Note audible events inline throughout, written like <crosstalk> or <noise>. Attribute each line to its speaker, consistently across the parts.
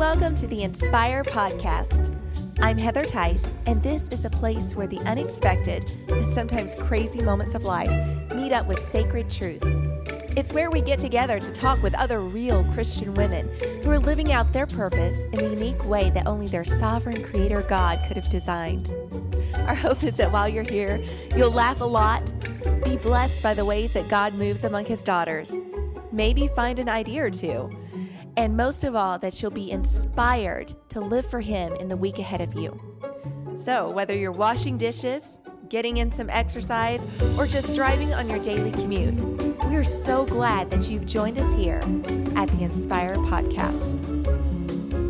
Speaker 1: Welcome to the Inspire Podcast. I'm Heather Tice, and this is a place where the unexpected and sometimes crazy moments of life meet up with sacred truth. It's where we get together to talk with other real Christian women who are living out their purpose in the unique way that only their sovereign creator God could have designed. Our hope is that while you're here, you'll laugh a lot, be blessed by the ways that God moves among his daughters, maybe find an idea or two and most of all, that you'll be inspired to live for Him in the week ahead of you. So, whether you're washing dishes, getting in some exercise, or just driving on your daily commute, we are so glad that you've joined us here at the Inspire Podcast.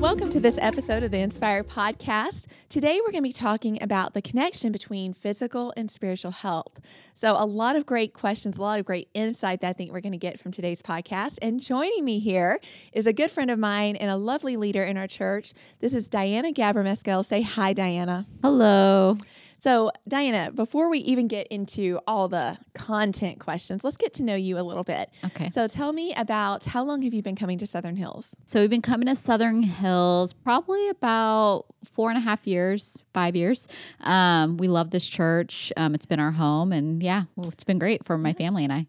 Speaker 1: Welcome to this episode of the Inspire Podcast. Today, we're going to be talking about the connection between physical and spiritual health. So, a lot of great questions, a lot of great insight that I think we're going to get from today's podcast. And joining me here is a good friend of mine and a lovely leader in our church. This is Diana Gabermeskel. Say hi, Diana.
Speaker 2: Hello.
Speaker 1: So, Diana, before we even get into all the content questions, let's get to know you a little bit.
Speaker 2: Okay.
Speaker 1: So, tell me about how long have you been coming to Southern Hills?
Speaker 2: So, we've been coming to Southern Hills probably about four and a half years, five years. Um, we love this church. Um, it's been our home, and yeah, well, it's been great for my family and I.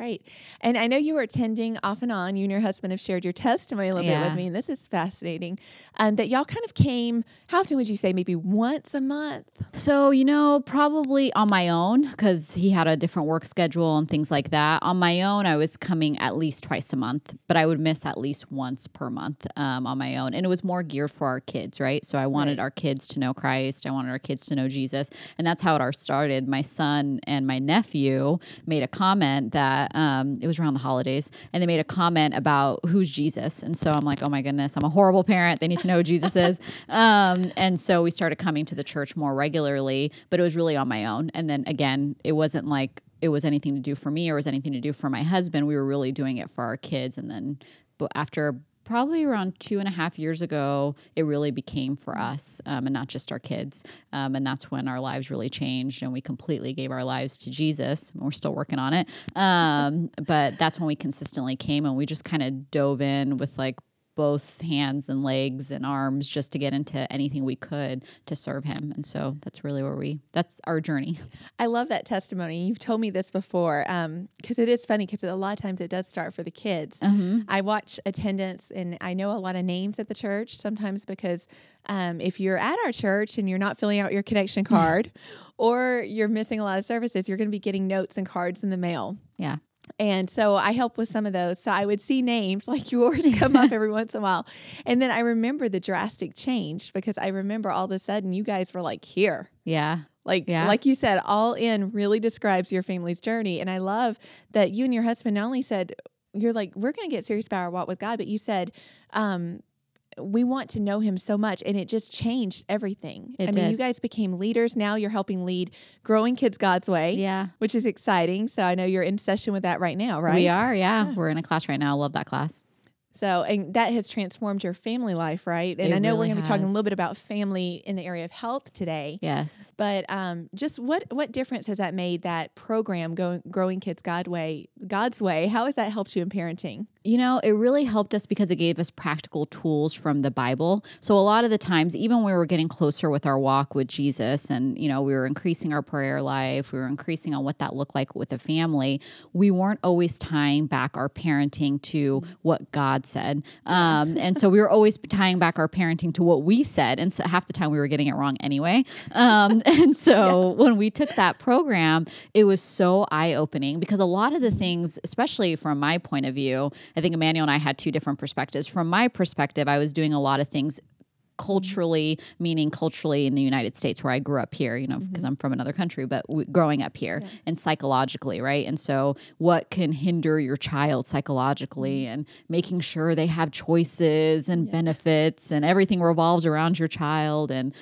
Speaker 1: Great. And I know you were attending off and on. You and your husband have shared your testimony a little yeah. bit with me, and this is fascinating. Um, that y'all kind of came, how often would you say? Maybe once a month?
Speaker 2: So, you know, probably on my own because he had a different work schedule and things like that. On my own, I was coming at least twice a month, but I would miss at least once per month um, on my own. And it was more geared for our kids, right? So I wanted right. our kids to know Christ, I wanted our kids to know Jesus. And that's how it all started. My son and my nephew made a comment that, um, it was around the holidays, and they made a comment about who's Jesus. And so I'm like, oh my goodness, I'm a horrible parent. They need to know who Jesus is. <laughs> Um, and so we started coming to the church more regularly, but it was really on my own. And then again, it wasn't like it was anything to do for me or was anything to do for my husband. We were really doing it for our kids. And then after probably around two and a half years ago, it really became for us um, and not just our kids. Um, and that's when our lives really changed and we completely gave our lives to Jesus. We're still working on it. Um, but that's when we consistently came and we just kind of dove in with like both hands and legs and arms just to get into anything we could to serve him. And so that's really where we, that's our journey.
Speaker 1: I love that testimony. You've told me this before because um, it is funny because a lot of times it does start for the kids. Mm-hmm. I watch attendance and I know a lot of names at the church sometimes because um, if you're at our church and you're not filling out your connection <laughs> card or you're missing a lot of services, you're going to be getting notes and cards in the mail.
Speaker 2: Yeah.
Speaker 1: And so I help with some of those. So I would see names <laughs> like yours come up every once in a while. And then I remember the drastic change because I remember all of a sudden you guys were like here.
Speaker 2: Yeah.
Speaker 1: Like yeah. like you said, all in really describes your family's journey. And I love that you and your husband not only said you're like, we're gonna get serious about our walk with God, but you said, um, we want to know him so much and it just changed everything. It I did. mean, you guys became leaders. Now you're helping lead Growing Kids God's Way.
Speaker 2: Yeah.
Speaker 1: Which is exciting. So I know you're in session with that right now, right?
Speaker 2: We are, yeah. yeah. We're in a class right now. I love that class.
Speaker 1: So, and that has transformed your family life, right? And it I know really we're going to be talking a little bit about family in the area of health today.
Speaker 2: Yes.
Speaker 1: But um, just what what difference has that made that program going growing kids God way God's way? How has that helped you in parenting?
Speaker 2: You know, it really helped us because it gave us practical tools from the Bible. So a lot of the times, even when we were getting closer with our walk with Jesus, and you know, we were increasing our prayer life, we were increasing on what that looked like with the family. We weren't always tying back our parenting to what God said. Um, and so we were always tying back our parenting to what we said. And so half the time we were getting it wrong anyway. Um, <laughs> and so yeah. when we took that program, it was so eye opening because a lot of the things, especially from my point of view, I think Emmanuel and I had two different perspectives. From my perspective, I was doing a lot of things culturally, meaning culturally in the United States where I grew up here, you know, because mm-hmm. I'm from another country, but w- growing up here yeah. and psychologically, right? And so, what can hinder your child psychologically mm-hmm. and making sure they have choices and yeah. benefits and everything revolves around your child and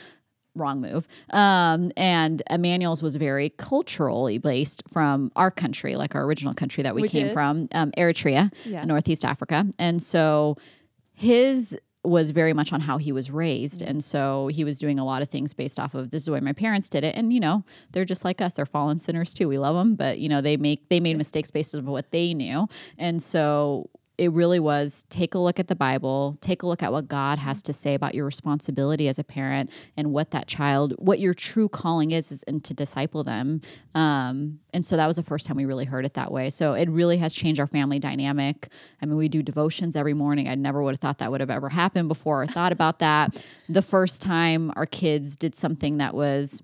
Speaker 2: wrong move. Um, and Emmanuel's was very culturally based from our country, like our original country that we Which came is? from, um, Eritrea, yeah. Northeast Africa. And so his was very much on how he was raised. Mm-hmm. And so he was doing a lot of things based off of this is the way my parents did it. And, you know, they're just like us. They're fallen sinners too. We love them, but, you know, they make, they made mistakes based on what they knew. And so it really was take a look at the Bible, take a look at what God has to say about your responsibility as a parent and what that child, what your true calling is, is and to disciple them. Um, and so that was the first time we really heard it that way. So it really has changed our family dynamic. I mean, we do devotions every morning. I never would have thought that would have ever happened before or thought about that. The first time our kids did something that was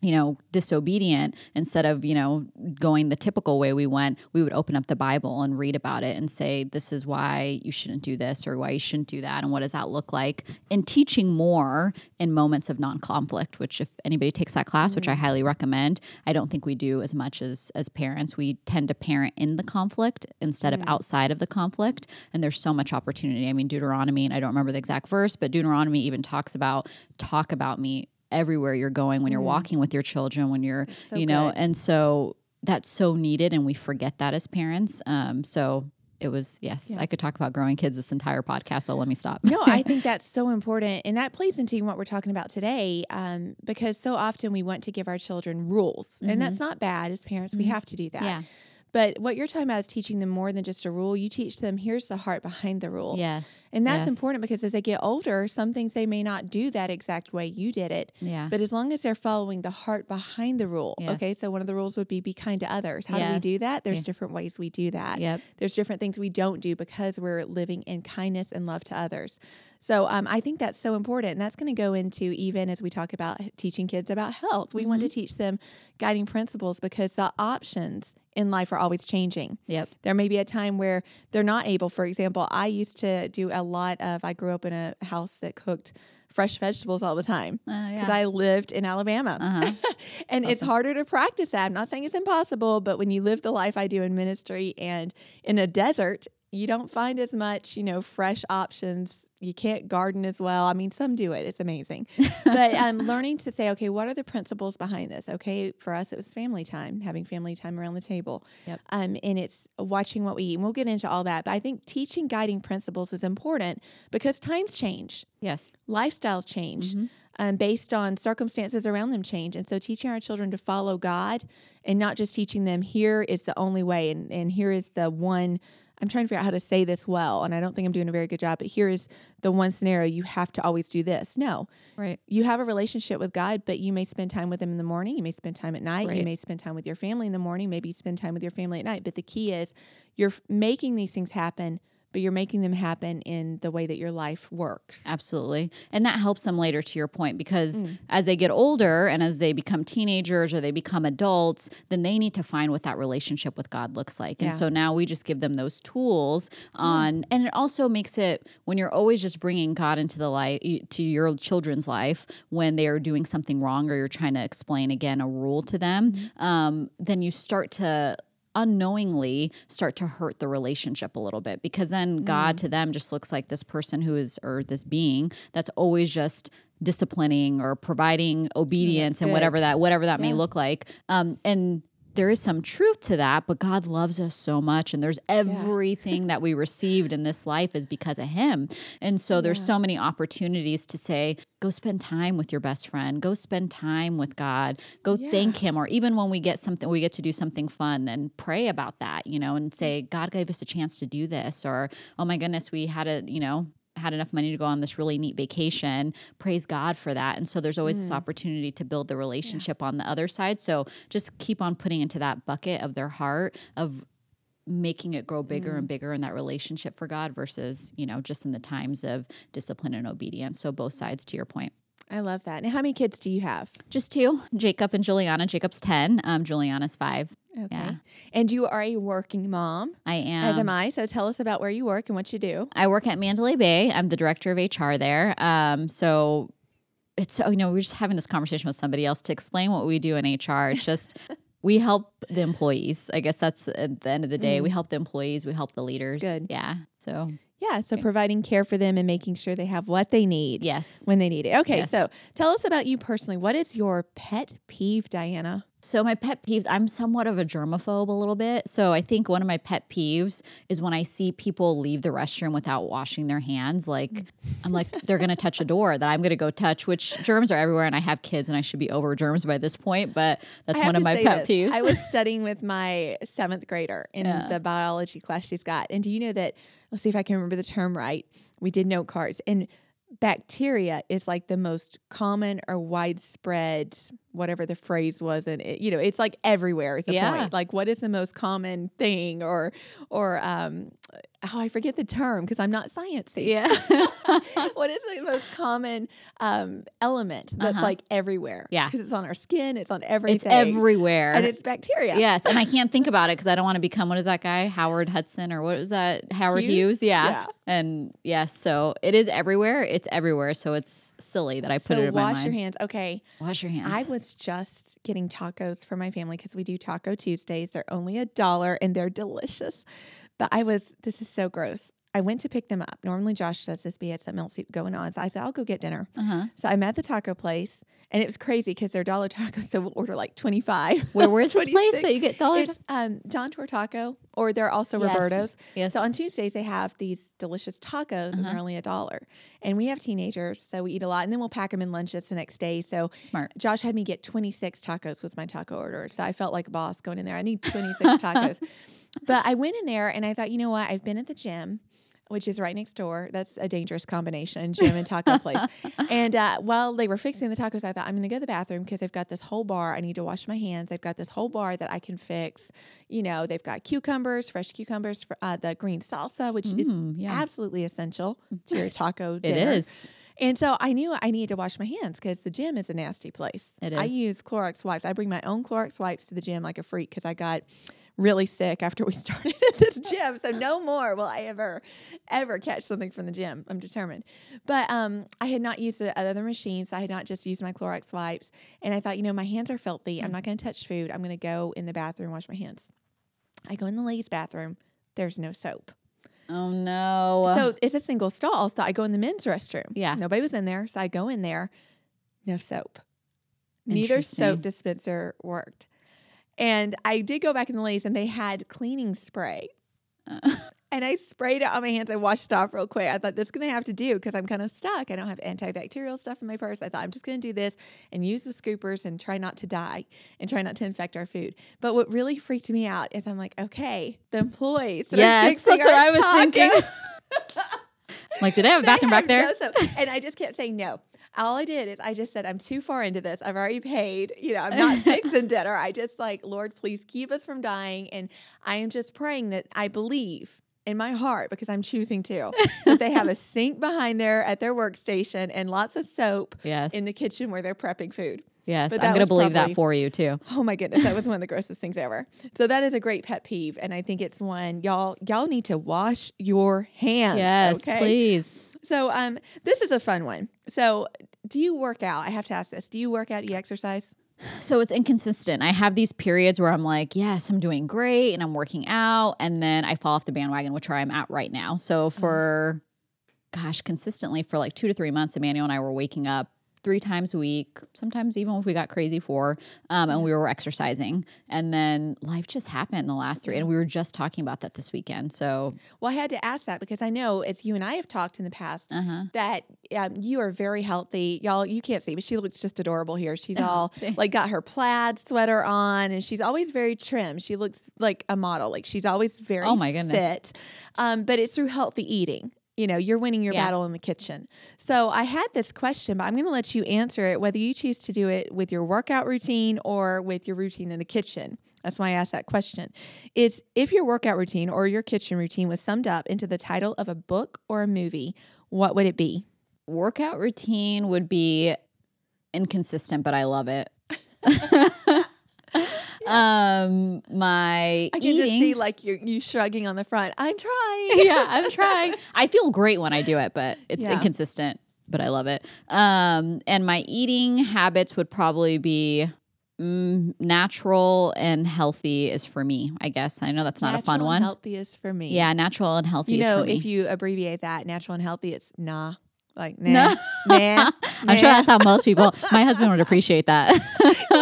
Speaker 2: you know, disobedient, instead of, you know, going the typical way we went, we would open up the Bible and read about it and say, this is why you shouldn't do this or why you shouldn't do that. And what does that look like? And teaching more in moments of non conflict, which, if anybody takes that class, mm-hmm. which I mm-hmm. highly recommend, I don't think we do as much as, as parents. We tend to parent in the conflict instead mm-hmm. of outside of the conflict. And there's so much opportunity. I mean, Deuteronomy, and I don't remember the exact verse, but Deuteronomy even talks about, talk about me everywhere you're going when you're mm. walking with your children when you're so you know good. and so that's so needed and we forget that as parents um, so it was yes yeah. i could talk about growing kids this entire podcast so let me stop
Speaker 1: no i think <laughs> that's so important and that plays into what we're talking about today um, because so often we want to give our children rules mm-hmm. and that's mm-hmm. not bad as parents mm-hmm. we have to do that
Speaker 2: yeah
Speaker 1: but what you're talking about is teaching them more than just a rule. You teach them here's the heart behind the rule.
Speaker 2: Yes.
Speaker 1: And that's
Speaker 2: yes.
Speaker 1: important because as they get older, some things they may not do that exact way you did it.
Speaker 2: Yeah.
Speaker 1: But as long as they're following the heart behind the rule. Yes. Okay. So one of the rules would be be kind to others. How yes. do we do that? There's yeah. different ways we do that.
Speaker 2: Yep.
Speaker 1: There's different things we don't do because we're living in kindness and love to others. So um, I think that's so important. And that's going to go into even as we talk about teaching kids about health. We mm-hmm. want to mm-hmm. teach them guiding principles because the options in life are always changing.
Speaker 2: Yep.
Speaker 1: There may be a time where they're not able. For example, I used to do a lot of, I grew up in a house that cooked fresh vegetables all the time because uh, yeah. I lived in Alabama. Uh-huh. <laughs> and awesome. it's harder to practice that. I'm not saying it's impossible, but when you live the life I do in ministry and in a desert, you don't find as much, you know, fresh options you can't garden as well. I mean, some do it. It's amazing. <laughs> but um, learning to say, okay, what are the principles behind this? Okay, for us, it was family time, having family time around the table.
Speaker 2: Yep.
Speaker 1: Um, and it's watching what we eat. And we'll get into all that. But I think teaching guiding principles is important because times change.
Speaker 2: Yes.
Speaker 1: Lifestyles change. Mm-hmm. Um, based on circumstances around them change. And so teaching our children to follow God and not just teaching them here is the only way and, and here is the one I'm trying to figure out how to say this well, and I don't think I'm doing a very good job, but here is the one scenario you have to always do this. No.
Speaker 2: Right.
Speaker 1: You have a relationship with God, but you may spend time with Him in the morning. You may spend time at night.
Speaker 2: Right.
Speaker 1: You may spend time with your family in the morning. Maybe you spend time with your family at night. But the key is you're making these things happen but you're making them happen in the way that your life works.
Speaker 2: Absolutely. And that helps them later to your point because mm. as they get older and as they become teenagers or they become adults, then they need to find what that relationship with God looks like. And yeah. so now we just give them those tools on mm. and it also makes it when you're always just bringing God into the life to your children's life when they are doing something wrong or you're trying to explain again a rule to them, mm-hmm. um, then you start to unknowingly start to hurt the relationship a little bit because then God mm. to them just looks like this person who is or this being that's always just disciplining or providing obedience and whatever that whatever that yeah. may look like um, and there is some truth to that, but God loves us so much. And there's everything yeah. that we received in this life is because of Him. And so yeah. there's so many opportunities to say, go spend time with your best friend, go spend time with God, go yeah. thank Him. Or even when we get something, we get to do something fun and pray about that, you know, and say, God gave us a chance to do this. Or, oh my goodness, we had a, you know, had enough money to go on this really neat vacation. Praise God for that. And so there's always mm. this opportunity to build the relationship yeah. on the other side. So just keep on putting into that bucket of their heart of making it grow bigger mm. and bigger in that relationship for God versus, you know, just in the times of discipline and obedience. So both sides to your point.
Speaker 1: I love that. And how many kids do you have?
Speaker 2: Just two, Jacob and Juliana. Jacob's 10, um, Juliana's five.
Speaker 1: Okay. Yeah. And you are a working mom.
Speaker 2: I am.
Speaker 1: As am I. So tell us about where you work and what you do.
Speaker 2: I work at Mandalay Bay. I'm the director of HR there. Um, so it's, you know, we're just having this conversation with somebody else to explain what we do in HR. It's just, <laughs> we help the employees. I guess that's at the end of the day. Mm. We help the employees, we help the leaders.
Speaker 1: Good.
Speaker 2: Yeah. So
Speaker 1: yeah, so providing care for them and making sure they have what they need.
Speaker 2: Yes.
Speaker 1: When they need it. Okay, yes. so tell us about you personally. What is your pet peeve, Diana?
Speaker 2: So my pet peeves, I'm somewhat of a germaphobe a little bit. So I think one of my pet peeves is when I see people leave the restroom without washing their hands. Like mm. I'm like they're gonna touch a door that I'm gonna go touch, which germs are everywhere, and I have kids and I should be over germs by this point. But that's one of my pet
Speaker 1: this.
Speaker 2: peeves.
Speaker 1: I was studying with my seventh grader in
Speaker 2: Yeah.
Speaker 1: the biology class she's got. And do you know that? Let's see if I can remember the term right. We did note cards. And bacteria is like the most common or widespread, whatever the phrase was. And, it, you know, it's like everywhere is the
Speaker 2: Yeah.
Speaker 1: point. Like, what is the most common thing or, or, um, oh, I forget the term because I'm not sciencey.
Speaker 2: yeah. <laughs>
Speaker 1: what is the most common um, element that's
Speaker 2: Uh-huh.
Speaker 1: like everywhere?
Speaker 2: Yeah.
Speaker 1: Because it's on our skin, it's on everything.
Speaker 2: it's everywhere.
Speaker 1: And it's bacteria.
Speaker 2: Yes, and I can't think <laughs> about it because I don't want to become what is that guy Howard Hudson or what was that Howard
Speaker 1: Hughes?
Speaker 2: Hughes? Yeah.
Speaker 1: Yeah.
Speaker 2: and yes, so it is everywhere. It's everywhere, so it's silly that I put
Speaker 1: So
Speaker 2: it in my
Speaker 1: wash your hands. Okay.
Speaker 2: Wash your hands.
Speaker 1: I was just getting tacos for my family because we do Taco Tuesdays. They're only a dollar and they're delicious. But I was, this is so gross. I went to pick them up. Normally Josh does this, but he had something else going on. So I said, I'll go get dinner.
Speaker 2: uh-huh.
Speaker 1: So I'm at the taco place and it was crazy because they're dollar <laughs> tacos. So we'll order like 25.
Speaker 2: Where where's this <laughs> place that you get dollars?
Speaker 1: It's um, John Tor Taco, or they're also
Speaker 2: Yes.
Speaker 1: Roberto's.
Speaker 2: Yes.
Speaker 1: So on Tuesdays they have these delicious tacos, and they're only a dollar. And we have teenagers, so we eat a lot, and then we'll pack them in lunches the next day. So
Speaker 2: Smart.
Speaker 1: Josh had me get 26 tacos with my taco order. So I felt like a boss going in there. I need 26 <laughs> tacos. But I went in there and I thought, you know what? I've been at the gym, which is right next door. That's a dangerous combination, gym and taco place. <laughs> And uh, while they were fixing the tacos, I thought, I'm going to go to the bathroom because they've got this whole bar. I need to wash my hands. They've got this whole bar that I can fix. You know, they've got cucumbers, fresh cucumbers, for, uh, the green salsa, which is
Speaker 2: Mm, yeah.
Speaker 1: absolutely essential to your taco <laughs>
Speaker 2: It
Speaker 1: dinner.
Speaker 2: is.
Speaker 1: And so I knew I needed to wash my hands because the gym is a nasty place.
Speaker 2: It
Speaker 1: I use Clorox wipes. I bring my own Clorox wipes to the gym like a freak because I got really sick after we <laughs> started at this gym. So no more will I ever, ever catch something from the gym. I'm determined. But um, I had not used the other machines. I had not just used my Clorox wipes. And I thought, you know, my hands are filthy. I'm not going to touch food. I'm going to go in the bathroom wash my hands. I go in the ladies' bathroom. There's no soap.
Speaker 2: Oh no.
Speaker 1: So it's a single stall. So I go in the men's restroom.
Speaker 2: Yeah.
Speaker 1: Nobody was in there. So I go in there, no soap. Neither soap dispenser worked. And I did go back in the ladies and they had cleaning spray.
Speaker 2: Uh. <laughs>
Speaker 1: And I sprayed it on my hands. I washed it off real quick. I thought this is going to have to do because I'm kind of stuck. I don't have antibacterial stuff in my purse. I thought I'm just going to do this and use the scoopers and try not to die and try not to infect our food. But what really freaked me out is I'm like, okay, the employees. that
Speaker 2: Yes, that's what I was thinking. <laughs> like, do they have a bathroom back there?
Speaker 1: soap. And I just kept saying no. All I did is I just said, I'm too far into this. I've already paid. You know, I'm not <laughs> fixing dinner. I just like, Lord, please keep us from dying. And I am just praying that I believe in my heart because I'm choosing to that they have a <laughs> sink behind there at their workstation and lots of soap
Speaker 2: Yes.
Speaker 1: in the kitchen where they're prepping food.
Speaker 2: yes.
Speaker 1: but
Speaker 2: I'm going to believe
Speaker 1: probably-
Speaker 2: that for you too.
Speaker 1: Oh my goodness, that was one of the <laughs> grossest things ever. So that is a great pet peeve, and I think it's one y'all y'all need to wash your hands.
Speaker 2: Yes,
Speaker 1: okay?
Speaker 2: please.
Speaker 1: So um, this is a fun one. So do you work out? I have to ask this. Do you work out? Do you exercise?
Speaker 2: So it's inconsistent. I have these periods where I'm like, yes, I'm doing great and I'm working out. And then I fall off the bandwagon, which I'm at right now. So for, gosh, consistently for like two to three months, Emmanuel and I were waking up three times a week, sometimes even if we got crazy four, um, and we were exercising. And then life just happened the last three. And we were just talking about that this weekend. So,
Speaker 1: Well, I had to ask that because I know as you and I have talked in the past
Speaker 2: uh huh.
Speaker 1: that um, you are very healthy. Y'all, you can't see, but she looks just adorable here. She's all like got her plaid sweater on, and she's always very trim. She looks like a model. Like she's always very
Speaker 2: Oh, my goodness.
Speaker 1: fit. Um, but it's through healthy eating. You know, you're winning your
Speaker 2: Yeah.
Speaker 1: battle in the kitchen. So I had this question, but I'm going to let you answer it, whether you choose to do it with your workout routine or with your routine in the kitchen. That's why I asked that question. Is if your workout routine or your kitchen routine was summed up into the title of a book or a movie, what would it be?
Speaker 2: Workout routine would be inconsistent, but I love it. <laughs> um, my
Speaker 1: I can
Speaker 2: eating.
Speaker 1: just see like you you shrugging on the front. I'm trying. <laughs>
Speaker 2: yeah, I'm trying. I feel great when I do it, but it's
Speaker 1: Yeah.
Speaker 2: inconsistent. But I love it. Um, and my eating habits would probably be mm, natural and healthy is for me. I guess I know that's not a fun one.
Speaker 1: Healthy is for me.
Speaker 2: Yeah, natural and healthy.
Speaker 1: You
Speaker 2: is
Speaker 1: know,
Speaker 2: for me.
Speaker 1: if you abbreviate that, natural and healthy, it's nah. Like <laughs> nah, nah. <laughs>
Speaker 2: I'm sure that's how most people. My husband would appreciate that.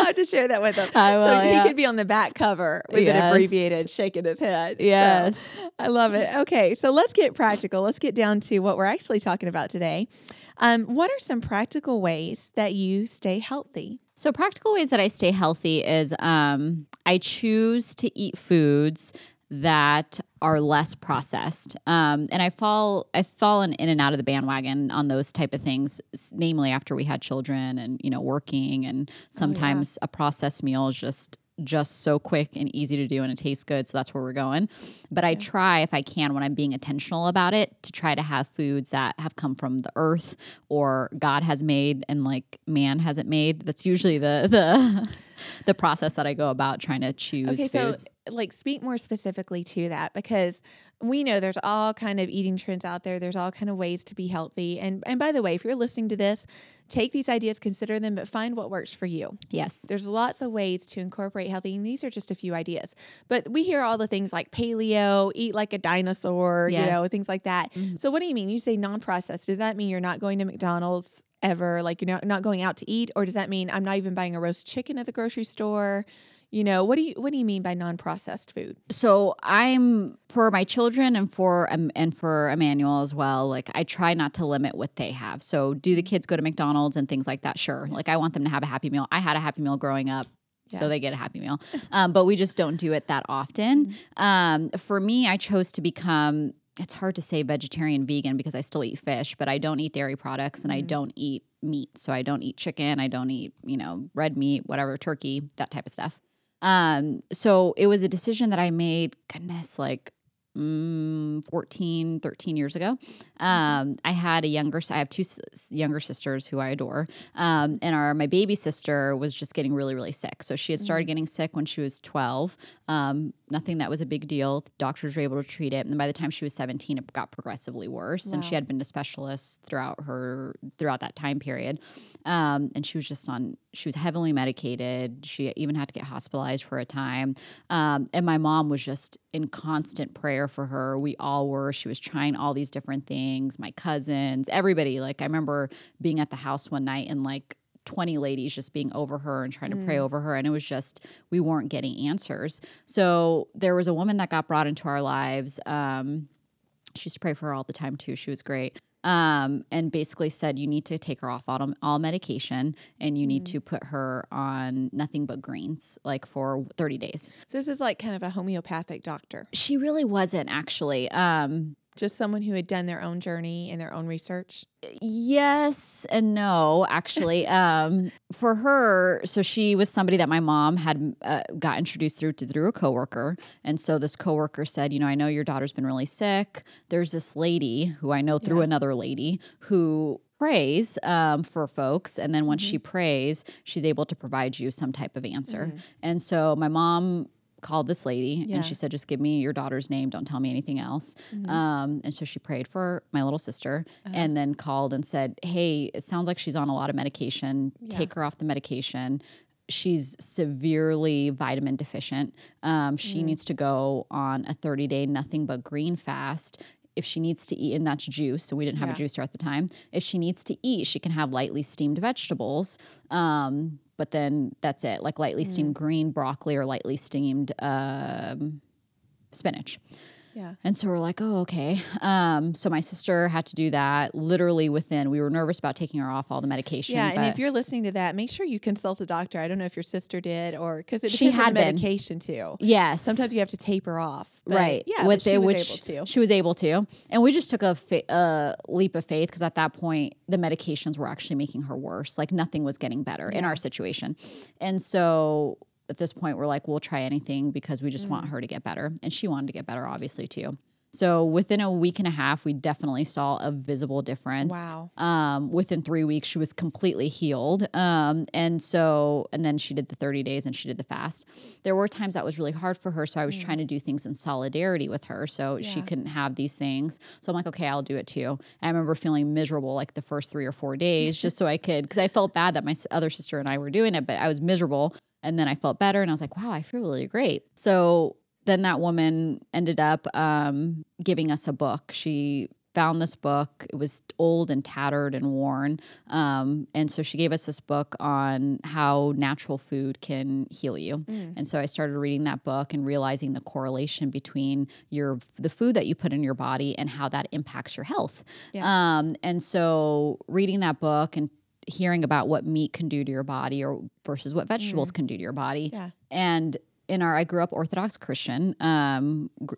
Speaker 1: Have to share that with him.
Speaker 2: I will,
Speaker 1: so
Speaker 2: yeah.
Speaker 1: he could be on the back cover with
Speaker 2: Yes.
Speaker 1: it abbreviated, shaking his head. So,
Speaker 2: Yes.
Speaker 1: I love it. Okay, so let's get practical. Let's get down to what we're actually talking about today. Um, what are some practical ways that you stay healthy?
Speaker 2: So practical ways that I stay healthy is um, I choose to eat foods that are less processed, um, and I fall I've fallen in and out of the bandwagon on those type of things. Namely, after we had children and you know working, and sometimes a processed meal is just just so quick and easy to do and it tastes good so that's where we're going. But i try if i can when i'm being intentional about it to try to have foods that have come from the earth or god has made and like man hasn't made. That's usually the the <laughs> the process that i go about trying to choose
Speaker 1: Okay,
Speaker 2: foods.
Speaker 1: so like speak more specifically to that because we know there's all kind of eating trends out there. There's all kind of ways to be healthy. And and by the way, if you're listening to this, take these ideas, consider them, but find what works for you.
Speaker 2: yes
Speaker 1: There's lots of ways to incorporate healthy, and these are just a few ideas. But we hear all the things like paleo, eat like a dinosaur,
Speaker 2: Yes.
Speaker 1: you know, things like that.
Speaker 2: Mhm.
Speaker 1: So what do you mean? You say non-processed. Does that mean you're not going to McDonald's ever? Like you're not, not going out to eat, or does that mean I'm not even buying a roast chicken at the grocery store? You know, what do you what do you mean by non-processed food?
Speaker 2: so i'm for my children and for um, and for emmanuel as well like i try not to limit what they have. So do the kids go to mcdonald's and things like that? Sure. Like i want them to have a happy meal. I had a happy meal growing up
Speaker 1: Yeah.
Speaker 2: so they get a happy meal. <laughs> Um, but we just don't do it that often. Um, for me i chose to become it's hard to say vegetarian vegan because i still eat fish but i don't eat dairy products and i don't eat meat. So i don't eat chicken. I don't eat you know red meat whatever turkey that type of stuff um, so it was a decision that I made, goodness, like mm, 14, 13 years ago. Um, I had a younger, I have two s- younger sisters who I adore. Um, and our, my baby sister was just getting really, really sick. So she had started getting sick when she was 12. Um, nothing that was a big deal. Doctors were able to treat it. And by the time she was 17, it got progressively worse. And she had been to specialists throughout her, throughout that time period. Um, and she was just on, she was heavily medicated. She even had to get hospitalized for a time. Um, and my mom was just in constant prayer for her. We all were. She was trying all these different things, my cousins, everybody. Like, I remember being at the house one night and like, 20 ladies just being over her and trying to pray over her and it was just we weren't getting answers so there was a woman that got brought into our lives um, she used to pray for her all the time too. She was great. Um, and basically said you need to take her off all, all medication and you need to put her on nothing but greens like for 30 days.
Speaker 1: So this is like kind of a homeopathic doctor,
Speaker 2: She really wasn't actually. Um,
Speaker 1: just someone who had done their own journey and their own research.
Speaker 2: Yes and no, actually. <laughs> um, for her, so she was somebody that my mom had uh, got introduced through to through a coworker, and so this coworker said, you know, I know your daughter's been really sick. There's this lady who I know through
Speaker 1: Yeah.
Speaker 2: another lady who prays um, for folks, and then when she prays, she's able to provide you some type of answer. And so my mom called this lady
Speaker 1: Yeah.
Speaker 2: and she said just give me your daughter's name. Don't tell me anything else. Um, and so she prayed for my little sister and then called and said hey it sounds like she's on a lot of medication. Take her off the medication. She's severely vitamin deficient. Um, she needs to go on a 30 day nothing but green fast. If she needs to eat, and that's juice, so we didn't have
Speaker 1: Yeah.
Speaker 2: a juicer at the time. If she needs to eat, she can have lightly steamed vegetables, um, but then that's it, like lightly steamed green broccoli or lightly steamed um, spinach.
Speaker 1: Yeah.
Speaker 2: And so we're like, oh, okay. Um, so my sister had to do that literally within, we were nervous about taking her off all the medication.
Speaker 1: Yeah, and if you're listening to that, make sure you consult a doctor. I don't know if your sister did or because it
Speaker 2: She
Speaker 1: depends on
Speaker 2: had been.
Speaker 1: medication too.
Speaker 2: yes.
Speaker 1: Sometimes you have to taper off.
Speaker 2: right.
Speaker 1: Yeah,
Speaker 2: with
Speaker 1: she
Speaker 2: the-
Speaker 1: was able to.
Speaker 2: She was able to. And we just took a fa- uh, leap of faith because at that point, the medications were actually making her worse. Like nothing was getting better in our situation. And so at this point, we're like, we'll try anything because we just
Speaker 1: Mm.
Speaker 2: want her to get better. And she wanted to get better, obviously, too. So within a week and a half, we definitely saw a visible difference.
Speaker 1: Wow.
Speaker 2: Um, within three weeks, she was completely healed. Um, and so, and then she did the 30 days and she did the fast. There were times that was really hard for her. So I was trying to do things in solidarity with her. So she couldn't have these things. So I'm like, okay, I'll do it too. And I remember feeling miserable like the first three or four days <laughs> just so I could, because I felt bad that my other sister and I were doing it, but I was miserable. And then I felt better and I was like, wow, I feel really great. So then that woman ended up um, giving us a book. She found this book. It was old and tattered and worn. Um, and so she gave us this book on how natural food can heal you. Mm. And so I started reading that book and realizing the correlation between your the food that you put in your body and how that impacts your health. Yeah. Um, and so reading that book and hearing about what meat can do to your body or versus what vegetables mm. can do to your body. Yeah. And in our I grew up Orthodox Christian. Um, gr-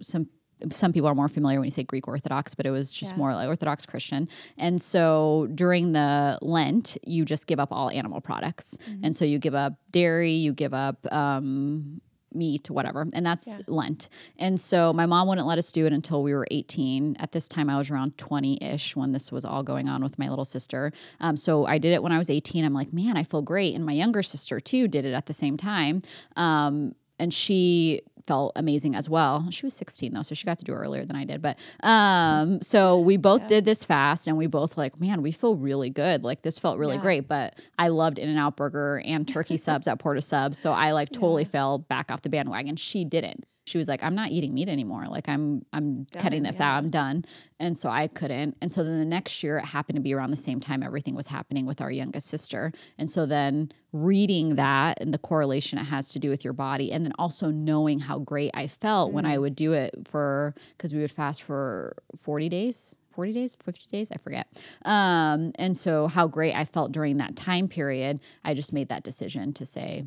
Speaker 2: some some people are more familiar when you say Greek Orthodox, but it was just yeah. more like Orthodox Christian. And so during the Lent, you just give up all animal products. Mm-hmm. And so you give up dairy, you give up um, meat, to whatever. And that's yeah. Lent. And so my mom wouldn't let us do it until we were 18. At this time, I was around 20 ish when this was all going on with my little sister. Um, so I did it when I was 18. I'm like, man, I feel great. And my younger sister, too, did it at the same time. Um, and she felt amazing as well. She was 16 though, so she got to do it earlier than I did. But um, so we <laughs> both yeah. did this fast, and we both like, man, we feel really good. Like this felt really yeah. great. But I loved In-N-Out Burger and turkey <laughs> subs at Port of Subs, so I like totally yeah. fell back off the bandwagon. She didn't she was like i'm not eating meat anymore like i'm i'm done, cutting this yeah. out i'm done and so i couldn't and so then the next year it happened to be around the same time everything was happening with our youngest sister and so then reading that and the correlation it has to do with your body and then also knowing how great i felt mm. when i mm. would do it for because we would fast for 40 days 40 days, 50 days, I forget. Um, and so, how great I felt during that time period, I just made that decision to say,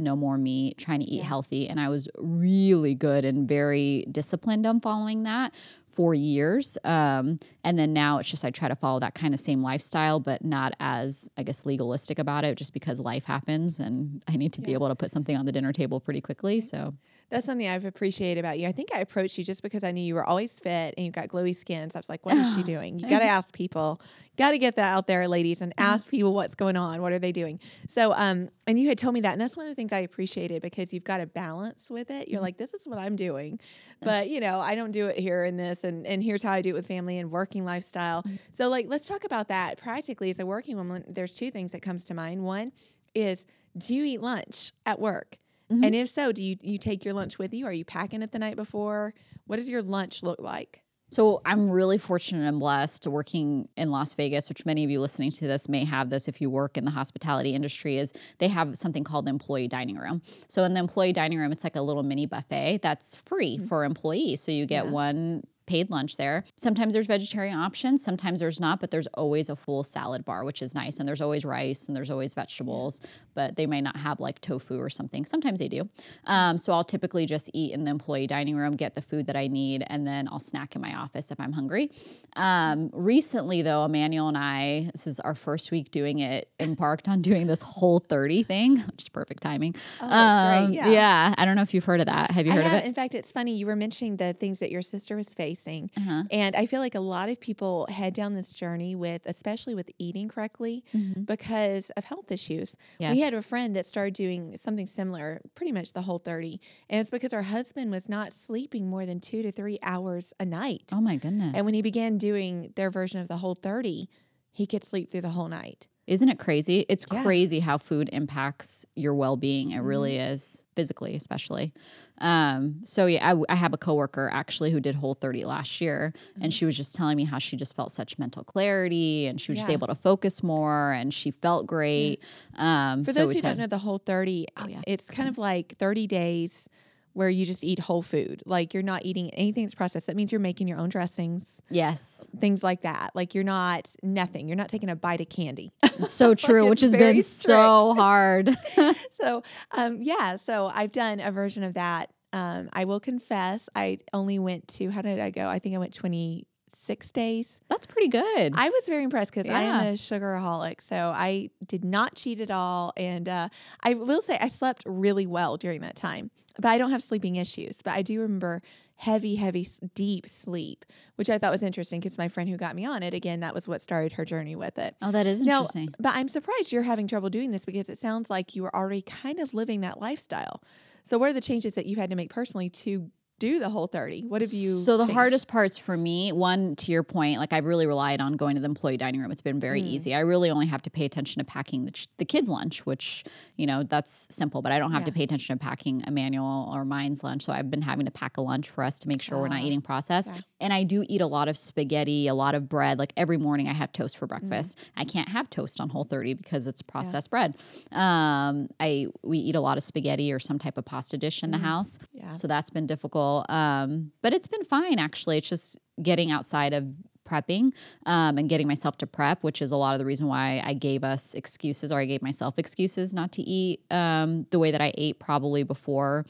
Speaker 2: no more meat, trying to eat yeah. healthy. And I was really good and very disciplined on following that for years. Um, and then now it's just I try to follow that kind of same lifestyle, but not as, I guess, legalistic about it, just because life happens and I need to yeah. be able to put something on the dinner table pretty quickly. So
Speaker 1: that's something I've appreciated about you. I think I approached you just because I knew you were always fit and you've got glowy skin. So I was like, what is she <sighs> doing? You got to ask people. Got to get that out there, ladies, and ask mm-hmm. people what's going on. What are they doing? So, um, and you had told me that, and that's one of the things I appreciated because you've got a balance with it. You're mm-hmm. like, this is what I'm doing, but you know, I don't do it here in this, and and here's how I do it with family and working lifestyle. Mm-hmm. So, like, let's talk about that practically as a working woman. There's two things that comes to mind. One is, do you eat lunch at work? Mm-hmm. And if so, do you you take your lunch with you? Are you packing it the night before? What does your lunch look like?
Speaker 2: So I'm really fortunate and blessed working in Las Vegas, which many of you listening to this may have this if you work in the hospitality industry, is they have something called the employee dining room. So in the employee dining room, it's like a little mini buffet that's free mm-hmm. for employees. So you get yeah. one paid lunch there. Sometimes there's vegetarian options, sometimes there's not, but there's always a full salad bar, which is nice. And there's always rice and there's always vegetables, but they might not have like tofu or something. Sometimes they do. Um, so I'll typically just eat in the employee dining room, get the food that I need, and then I'll snack in my office if I'm hungry. Um, recently, though, Emmanuel and I, this is our first week doing it, embarked on doing this whole 30 thing, which is perfect timing.
Speaker 1: Oh, um, great. Yeah.
Speaker 2: yeah. I don't know if you've heard of that. Have you heard
Speaker 1: of
Speaker 2: it?
Speaker 1: In fact, it's funny. You were mentioning the things that your sister was facing Uh-huh. And I feel like a lot of people head down this journey with, especially with eating correctly, mm-hmm. because of health issues. Yes. We had a friend that started doing something similar, pretty much the whole 30. And it's because her husband was not sleeping more than two to three hours a night.
Speaker 2: Oh my goodness.
Speaker 1: And when he began doing their version of the whole 30, he could sleep through the whole night.
Speaker 2: Isn't it crazy? It's yeah. crazy how food impacts your well being. It mm-hmm. really is, physically, especially. Um, so yeah, I, I, have a coworker actually who did Whole 30 last year, mm-hmm. and she was just telling me how she just felt such mental clarity, and she was yeah. just able to focus more, and she felt great.
Speaker 1: Um, For so those who said, don't know the Whole 30, oh, yeah. it's kind of like 30 days where you just eat whole food. Like you're not eating anything that's processed. That means you're making your own dressings.
Speaker 2: Yes.
Speaker 1: Things like that. Like you're not nothing. You're not taking a bite of candy.
Speaker 2: so <laughs> true, like which has been strict. so <laughs> hard. <laughs>
Speaker 1: so, um, yeah. So I've done a version of that. Um, I will confess, I only went to, how did I go? I think I went 20, six days.
Speaker 2: That's pretty good.
Speaker 1: I was very impressed because yeah. I am a sugaraholic, so I did not cheat at all. And uh, I will say I slept really well during that time, but I don't have sleeping issues. But I do remember heavy, heavy, deep sleep, which I thought was interesting because my friend who got me on it, again, that was what started her journey with it.
Speaker 2: Oh, that is interesting. Now,
Speaker 1: but I'm surprised you're having trouble doing this because it sounds like you were already kind of living that lifestyle. So, what are the changes that you've had to make personally to do the whole 30? What have you
Speaker 2: So the
Speaker 1: changed?
Speaker 2: hardest parts for me, one to your point, like I've really relied on going to the employee dining room. It's been very
Speaker 1: Mm.
Speaker 2: easy. I really only have to pay attention to packing the, ch- the kids' lunch, which you know that's simple. But I don't have to pay attention to packing Emmanuel or mine's lunch. So I've been having to pack a lunch for us to make sure we're not
Speaker 1: Ah,
Speaker 2: eating processed.
Speaker 1: yeah.
Speaker 2: And I do eat a lot of spaghetti, a lot of bread. Like every morning, I have toast for
Speaker 1: Mm-hmm.
Speaker 2: breakfast. I can't have toast on Whole 30 because it's processed bread. Um, I we eat a lot of spaghetti or some type of pasta dish in the house.
Speaker 1: Mm. Yeah.
Speaker 2: So that's been difficult. Um, but it's been fine actually. It's just getting outside of prepping um, and getting myself to prep, which is a lot of the reason why I gave us excuses or I gave myself excuses not to eat um, the way that I ate probably before,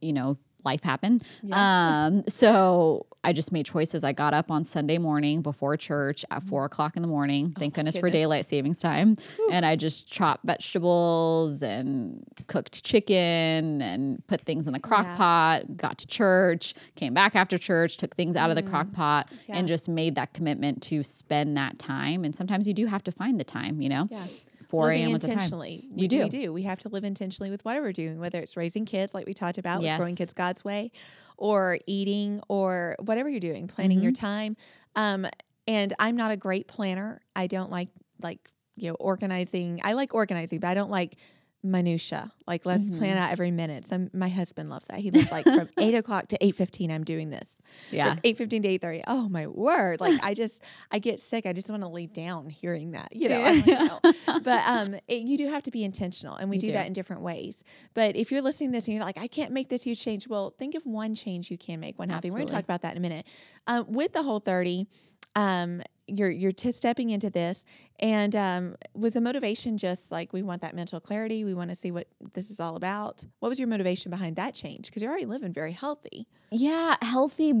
Speaker 2: you know, life happened. Um, so I just made choices. I got up on Sunday morning before church at four o'clock in the morning. Thank goodness for daylight savings time. And I just chopped vegetables and cooked chicken and put things in the crock
Speaker 1: Yeah.
Speaker 2: pot, got to church, came back after church, took things out of the crock pot,
Speaker 1: Yeah.
Speaker 2: and just made that commitment to spend that time. And sometimes you do have to find the time, you know?
Speaker 1: Yeah.
Speaker 2: 4
Speaker 1: Living
Speaker 2: a.m. was the time.
Speaker 1: intentionally.
Speaker 2: You
Speaker 1: We-
Speaker 2: do.
Speaker 1: We do. We have to live intentionally with whatever we're doing, whether it's raising kids, like we talked about, with growing kids God's way, or eating, or whatever you're doing, planning your
Speaker 2: Mm-hmm.
Speaker 1: time. Um, and I'm not a great planner. I don't like like you know organizing. I like organizing, but I don't like minutia. Like let's
Speaker 2: Mm-hmm.
Speaker 1: plan out every minute. Some my husband loves that. He loves like from <laughs> eight o'clock to eight fifteen. I'm doing this.
Speaker 2: Yeah.
Speaker 1: Eight fifteen to eight thirty. Oh my word! Like I just I get sick. I just want to lay down hearing that. You know. I'm like, no. <laughs> But um, it, you do have to be intentional, and we do,
Speaker 2: do.
Speaker 1: that in different ways. But if you're listening to this and you're like, I can't make this huge change. Well, think of one change you can make, one happy. We're going to talk about that in a minute. Um, with the whole thirty, um, you're you're t- stepping into this, and um, was the motivation just like we want that mental clarity? We want to see what this is all about. What was your motivation behind that change? Because you're already living very healthy.
Speaker 2: Yeah, healthy,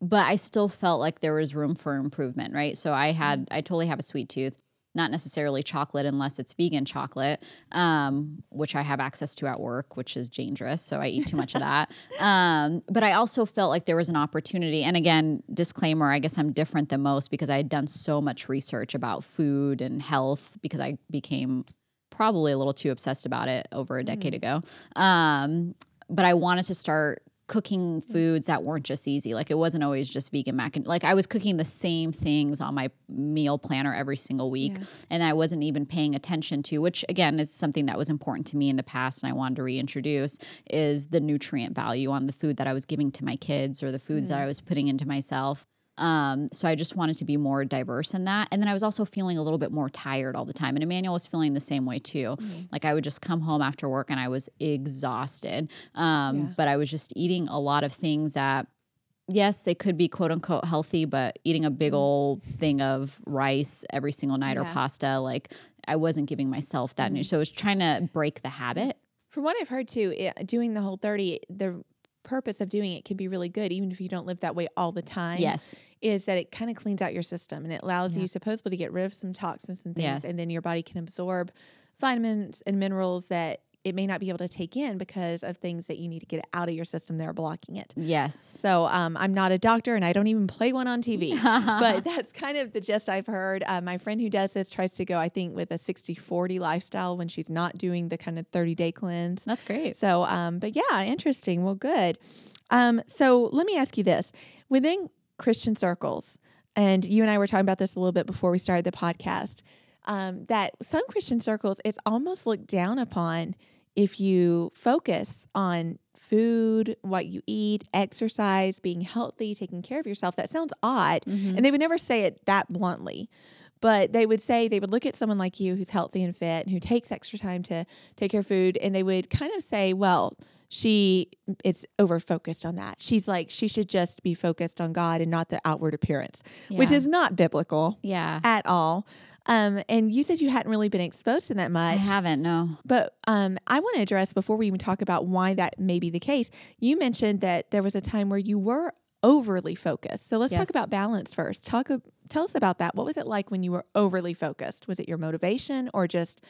Speaker 2: but I still felt like there was room for improvement, right? So I had, I totally have a sweet tooth, not necessarily chocolate unless it's vegan chocolate, um, which I have access to at work, which is dangerous. So I eat too much of <laughs> that. Um, but I also felt like there was an opportunity. And again, disclaimer, I guess I'm different than most because I had done so much research about food and health because I became probably a little too obsessed about it over a decade ago. Um, but I wanted to start cooking foods that weren't just easy. Like it wasn't always just vegan mac and like I was cooking the same things on my meal planner every single week
Speaker 1: Yeah.
Speaker 2: and I wasn't even paying attention to, which again is something that was important to me in the past and I wanted to reintroduce is the nutrient value on the food that I was giving to my kids or the foods that mm. I was putting into myself. Um, so I just wanted to be more diverse in that. And then I was also feeling a little bit more tired all the time. And Emmanuel was feeling the same way too. Like I would just come home after work and I was exhausted. Um,
Speaker 1: Yeah.
Speaker 2: but I was just eating a lot of things that yes, they could be quote unquote healthy, but eating a big old thing of rice every single night or pasta, like I wasn't giving myself that. new So I was trying to break the habit.
Speaker 1: From what I've heard too, it, doing the whole 30, the purpose of doing it can be really good, even if you don't live that way all the time.
Speaker 2: Yes.
Speaker 1: Is that it kind of cleans out your system and it allows
Speaker 2: Yeah.
Speaker 1: you supposedly to get rid of some toxins and things,
Speaker 2: Yes.
Speaker 1: and then your body can absorb vitamins and minerals that it may not be able to take in because of things that you need to get out of your system that are blocking it.
Speaker 2: Yes.
Speaker 1: So um, I'm not a doctor and I don't even play one on TV, <laughs> but that's kind of the gist I've heard. Uh, my friend who does this tries to go, I think, with a 60 40 lifestyle when she's not doing the kind of 30 day cleanse.
Speaker 2: That's great.
Speaker 1: So, um, but yeah, interesting. Well, good. Um, so let me ask you this within Christian circles, and you and I were talking about this a little bit before we started the podcast, um, that some Christian circles, it's almost looked down upon if you focus on food, what you eat, exercise, being healthy, taking care of yourself. That sounds odd.
Speaker 2: Mhm.
Speaker 1: And they would never say it that bluntly. But they would say they would look at someone like you who's healthy and fit and who takes extra time to take care of food, and they would kind of say, well, she is over focused on that. She's like, she should just be focused on God and not the outward appearance, which is not biblical
Speaker 2: yeah.
Speaker 1: at all. Um, and you said you hadn't really been exposed to that much.
Speaker 2: I haven't, no.
Speaker 1: But um, I want to address before we even talk about why that may be the case. You mentioned that there was a time where you were overly focused. So let's
Speaker 2: Yes.
Speaker 1: talk about balance first. Talk, tell us about that. What was it like when you were overly focused? Was it your motivation or just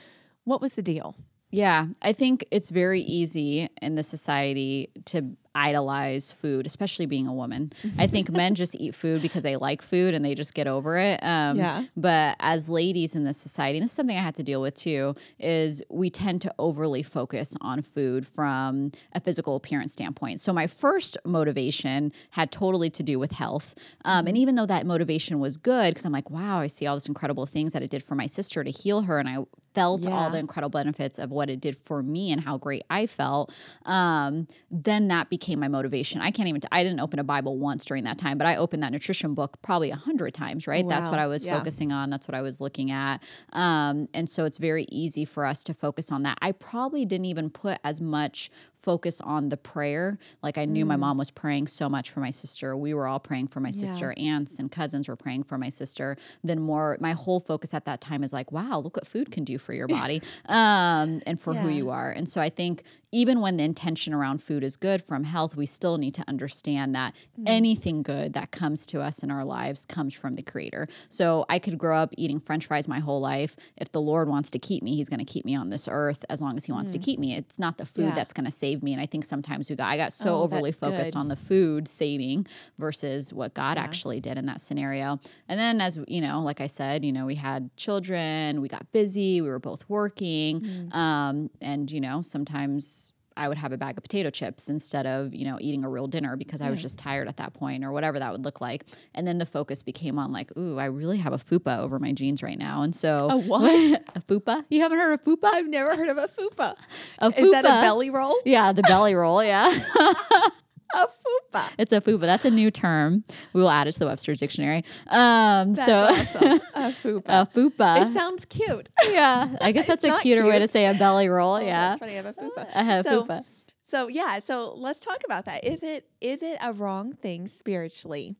Speaker 1: what was the deal?
Speaker 2: Yeah, I think it's very easy in the society to idolize food, especially being a woman. <laughs> I think men just eat food because they like food and they just get over it. Um,
Speaker 1: Yeah.
Speaker 2: But as ladies in this society, and this is something I had to deal with too, is we tend to overly focus on food from a physical appearance standpoint. So my first motivation had totally to do with health. Um, and even though that motivation was good, because I'm like, wow, I see all these incredible things that it did for my sister to heal her, and I felt all the incredible benefits of what it did for me and how great I felt, um, then that became my motivation. I can't even, I didn't open a Bible once during that time, but I opened that nutrition book probably a hundred times, right? That's what I was
Speaker 1: Yeah.
Speaker 2: focusing on. That's what I was looking at. Um, and so it's very easy for us to focus on that. I probably didn't even put as much focus on the prayer. Like I knew my mom was praying so much for my sister. We were all praying for my
Speaker 1: Mm. Yeah.
Speaker 2: sister. Aunts and cousins were praying for my sister. Then more, my whole focus at that time is like, wow, look what food can do for your <laughs> body um, and for who you are. And so I think even when the intention around food is good from health, we still need to understand that
Speaker 1: Mm.
Speaker 2: anything good that comes to us in our lives comes from the creator. So I could grow up eating french fries my whole life. If the Lord wants to keep me, he's going to keep me on this earth as long as he wants to keep me. It's not the food
Speaker 1: Mm. Yeah.
Speaker 2: that's going to save me. And I think sometimes we got, I got so
Speaker 1: Oh,
Speaker 2: overly focused
Speaker 1: good.
Speaker 2: on the food saving versus what God
Speaker 1: Yeah.
Speaker 2: actually did in that scenario. And then, as you know, like I said, you know, we had children, we got busy, we were both working.
Speaker 1: Mm.
Speaker 2: Um, and, you know, sometimes I would have a bag of potato chips instead of, you know, eating a real dinner because I was just tired at that point or whatever that would look like. And then the focus became on like, ooh, I really have a fupa over my jeans right now. And so
Speaker 1: A <laughs> what?
Speaker 2: a fupa? You haven't heard of fupa?
Speaker 1: I've never heard of a fupa.
Speaker 2: A fupa.
Speaker 1: Is that a belly roll?
Speaker 2: Yeah, the belly roll, yeah. <laughs> <laughs>
Speaker 1: A fupa.
Speaker 2: It's a fupa. That's a new term. We will add it to the Webster's dictionary. Um,
Speaker 1: That's
Speaker 2: so
Speaker 1: awesome. <laughs> A fupa.
Speaker 2: a fupa.
Speaker 1: it sounds cute.
Speaker 2: yeah, I guess <laughs> that's a cuter way to say a belly roll.
Speaker 1: Oh,
Speaker 2: yeah,
Speaker 1: That's funny. I have a fupa.
Speaker 2: I have
Speaker 1: so,
Speaker 2: fupa.
Speaker 1: So yeah, so let's talk about that. Is it is it a wrong thing spiritually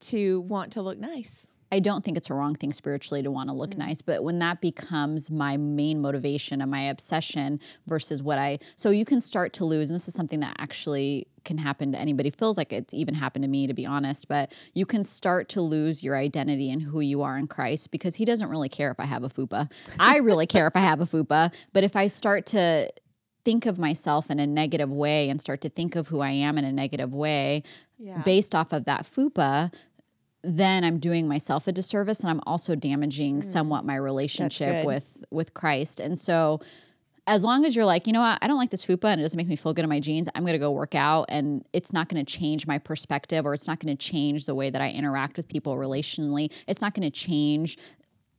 Speaker 1: to want to look nice?
Speaker 2: I don't think it's a wrong thing spiritually to want to look mm. nice, but when that becomes my main motivation and my obsession versus what I, so you can start to lose, and this is something that actually can happen to anybody, feels like it's even happened to me, to be honest, but you can start to lose your identity and who you are in Christ because He doesn't really care if I have a fupa. I really care if I have a fupa, but if I start to, think of myself in a negative way and start to think of who I am in a negative way
Speaker 1: Yeah.
Speaker 2: based off of that fupa, then I'm doing myself a disservice and I'm also damaging mm. somewhat my relationship with with Christ. And so as long as you're like, you know what, I don't like this fupa and it doesn't make me feel good in my jeans, I'm gonna go work out and it's not gonna change my perspective or it's not gonna change the way that I interact with people relationally. It's not gonna change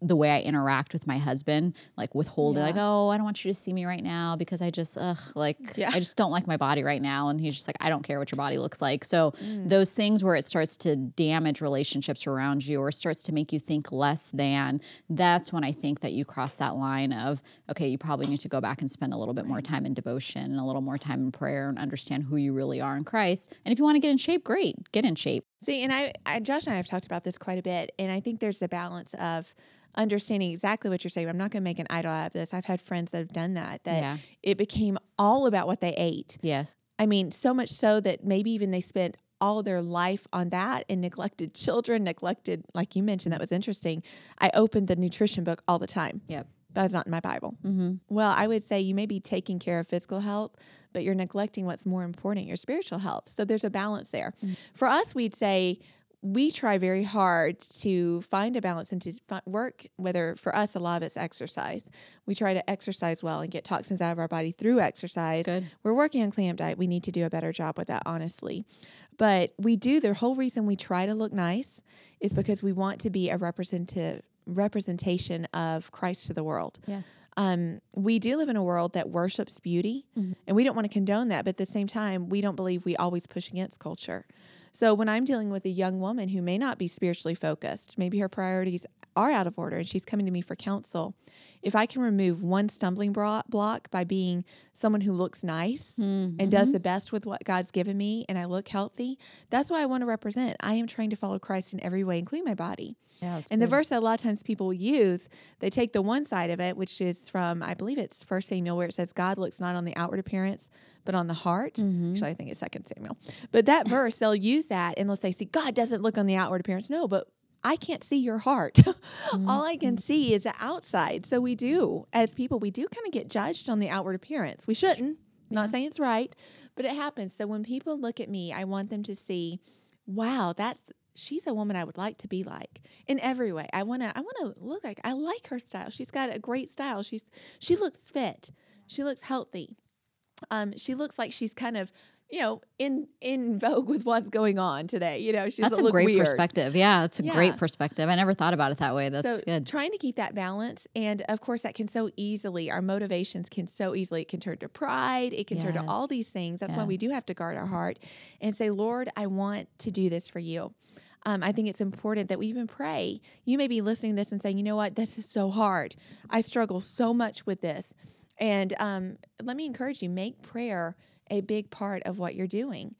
Speaker 2: the way I interact with my husband, like withholding,
Speaker 1: Yeah.
Speaker 2: like, oh, I don't want you to see me right now because I just, ugh, like,
Speaker 1: Yeah.
Speaker 2: I just don't like my body right now. And he's just like, I don't care what your body looks like. So
Speaker 1: Mm.
Speaker 2: those things where it starts to damage relationships around you or starts to make you think less than, that's when I think that you cross that line of, okay, you probably need to go back and spend a little bit more time in devotion and a little more time in prayer and understand who you really are in Christ. And if you want to get in shape, great, get in shape.
Speaker 1: See, and I, I, Josh and I have talked about this quite a bit, and I think there's a balance of understanding exactly what you're saying. I'm not going to make an idol out of this. I've had friends that have done that. That
Speaker 2: Yeah.
Speaker 1: it became all about what they ate.
Speaker 2: Yes.
Speaker 1: I mean, so much so that maybe even they spent all their life on that and neglected <laughs> children, neglected, like you mentioned, that was interesting. I opened the nutrition book all the time.
Speaker 2: Yep.
Speaker 1: That was not in my Bible.
Speaker 2: Mm-hmm.
Speaker 1: Well, I would say you may be taking care of physical health, but you're neglecting what's more important, your spiritual health. So there's a balance there. Mm. For us, we'd say we try very hard to find a balance and to work, whether for us, a lot of it's exercise. We try to exercise well and get toxins out of our body through exercise.
Speaker 2: Good.
Speaker 1: We're working on clean diet. We need to do a better job with that, honestly. But we do, the whole reason we try to look nice is because we want to be a representative representation of Christ to the world
Speaker 2: Yes.
Speaker 1: Um, we do live in a world that worships beauty, and we don't want to condone that. But at the same time, we don't believe we always push against culture. So when I'm dealing with a young woman who may not be spiritually focused, maybe her priorities are out of order, and she's coming to me for counsel, if I can remove one stumbling block by being someone who looks nice and does the best with what God's given me, and I look healthy, that's what I want to represent. I am trying to follow Christ in every way, including my body.
Speaker 2: Yeah.
Speaker 1: And the verse that a lot of times people use, they take the one side of it, which is from, I believe it's First Samuel, where it says, God looks not on the outward appearance, but on the heart.
Speaker 2: Mm-hmm.
Speaker 1: Actually, I think it's Second Samuel. But that verse, they'll use that unless they see God doesn't look on the outward appearance. No, but I can't see your heart. <laughs> All I can see is the outside. So we do, as people, we do kind of get judged on the outward appearance. We shouldn't. I'm not saying it's right, but it happens. So when people look at me, I want them to see, wow, that's she's a woman I would like to be like in every way. I want to I want to look like I like her style. She's got a great style. She's she looks fit. She looks healthy. Um, she looks like she's kind of you know, in in <laughs> vogue with what's going on today. You know, she
Speaker 2: That's a
Speaker 1: look
Speaker 2: great
Speaker 1: weird.
Speaker 2: perspective. Yeah, that's a
Speaker 1: Yeah.
Speaker 2: great perspective. I never thought about it that way. That's
Speaker 1: so
Speaker 2: good.
Speaker 1: trying to keep that balance, and of course, that can so easily our motivations can so easily it can turn to pride. It can turn to all these things. That's why we do have to guard our heart and say, Lord, I want to do this for you. Um, I think it's important that we even pray. You may be listening to this and saying, you know what, this is so hard. I struggle so much with this. And um, let me encourage you make prayer a big part of what you're doing.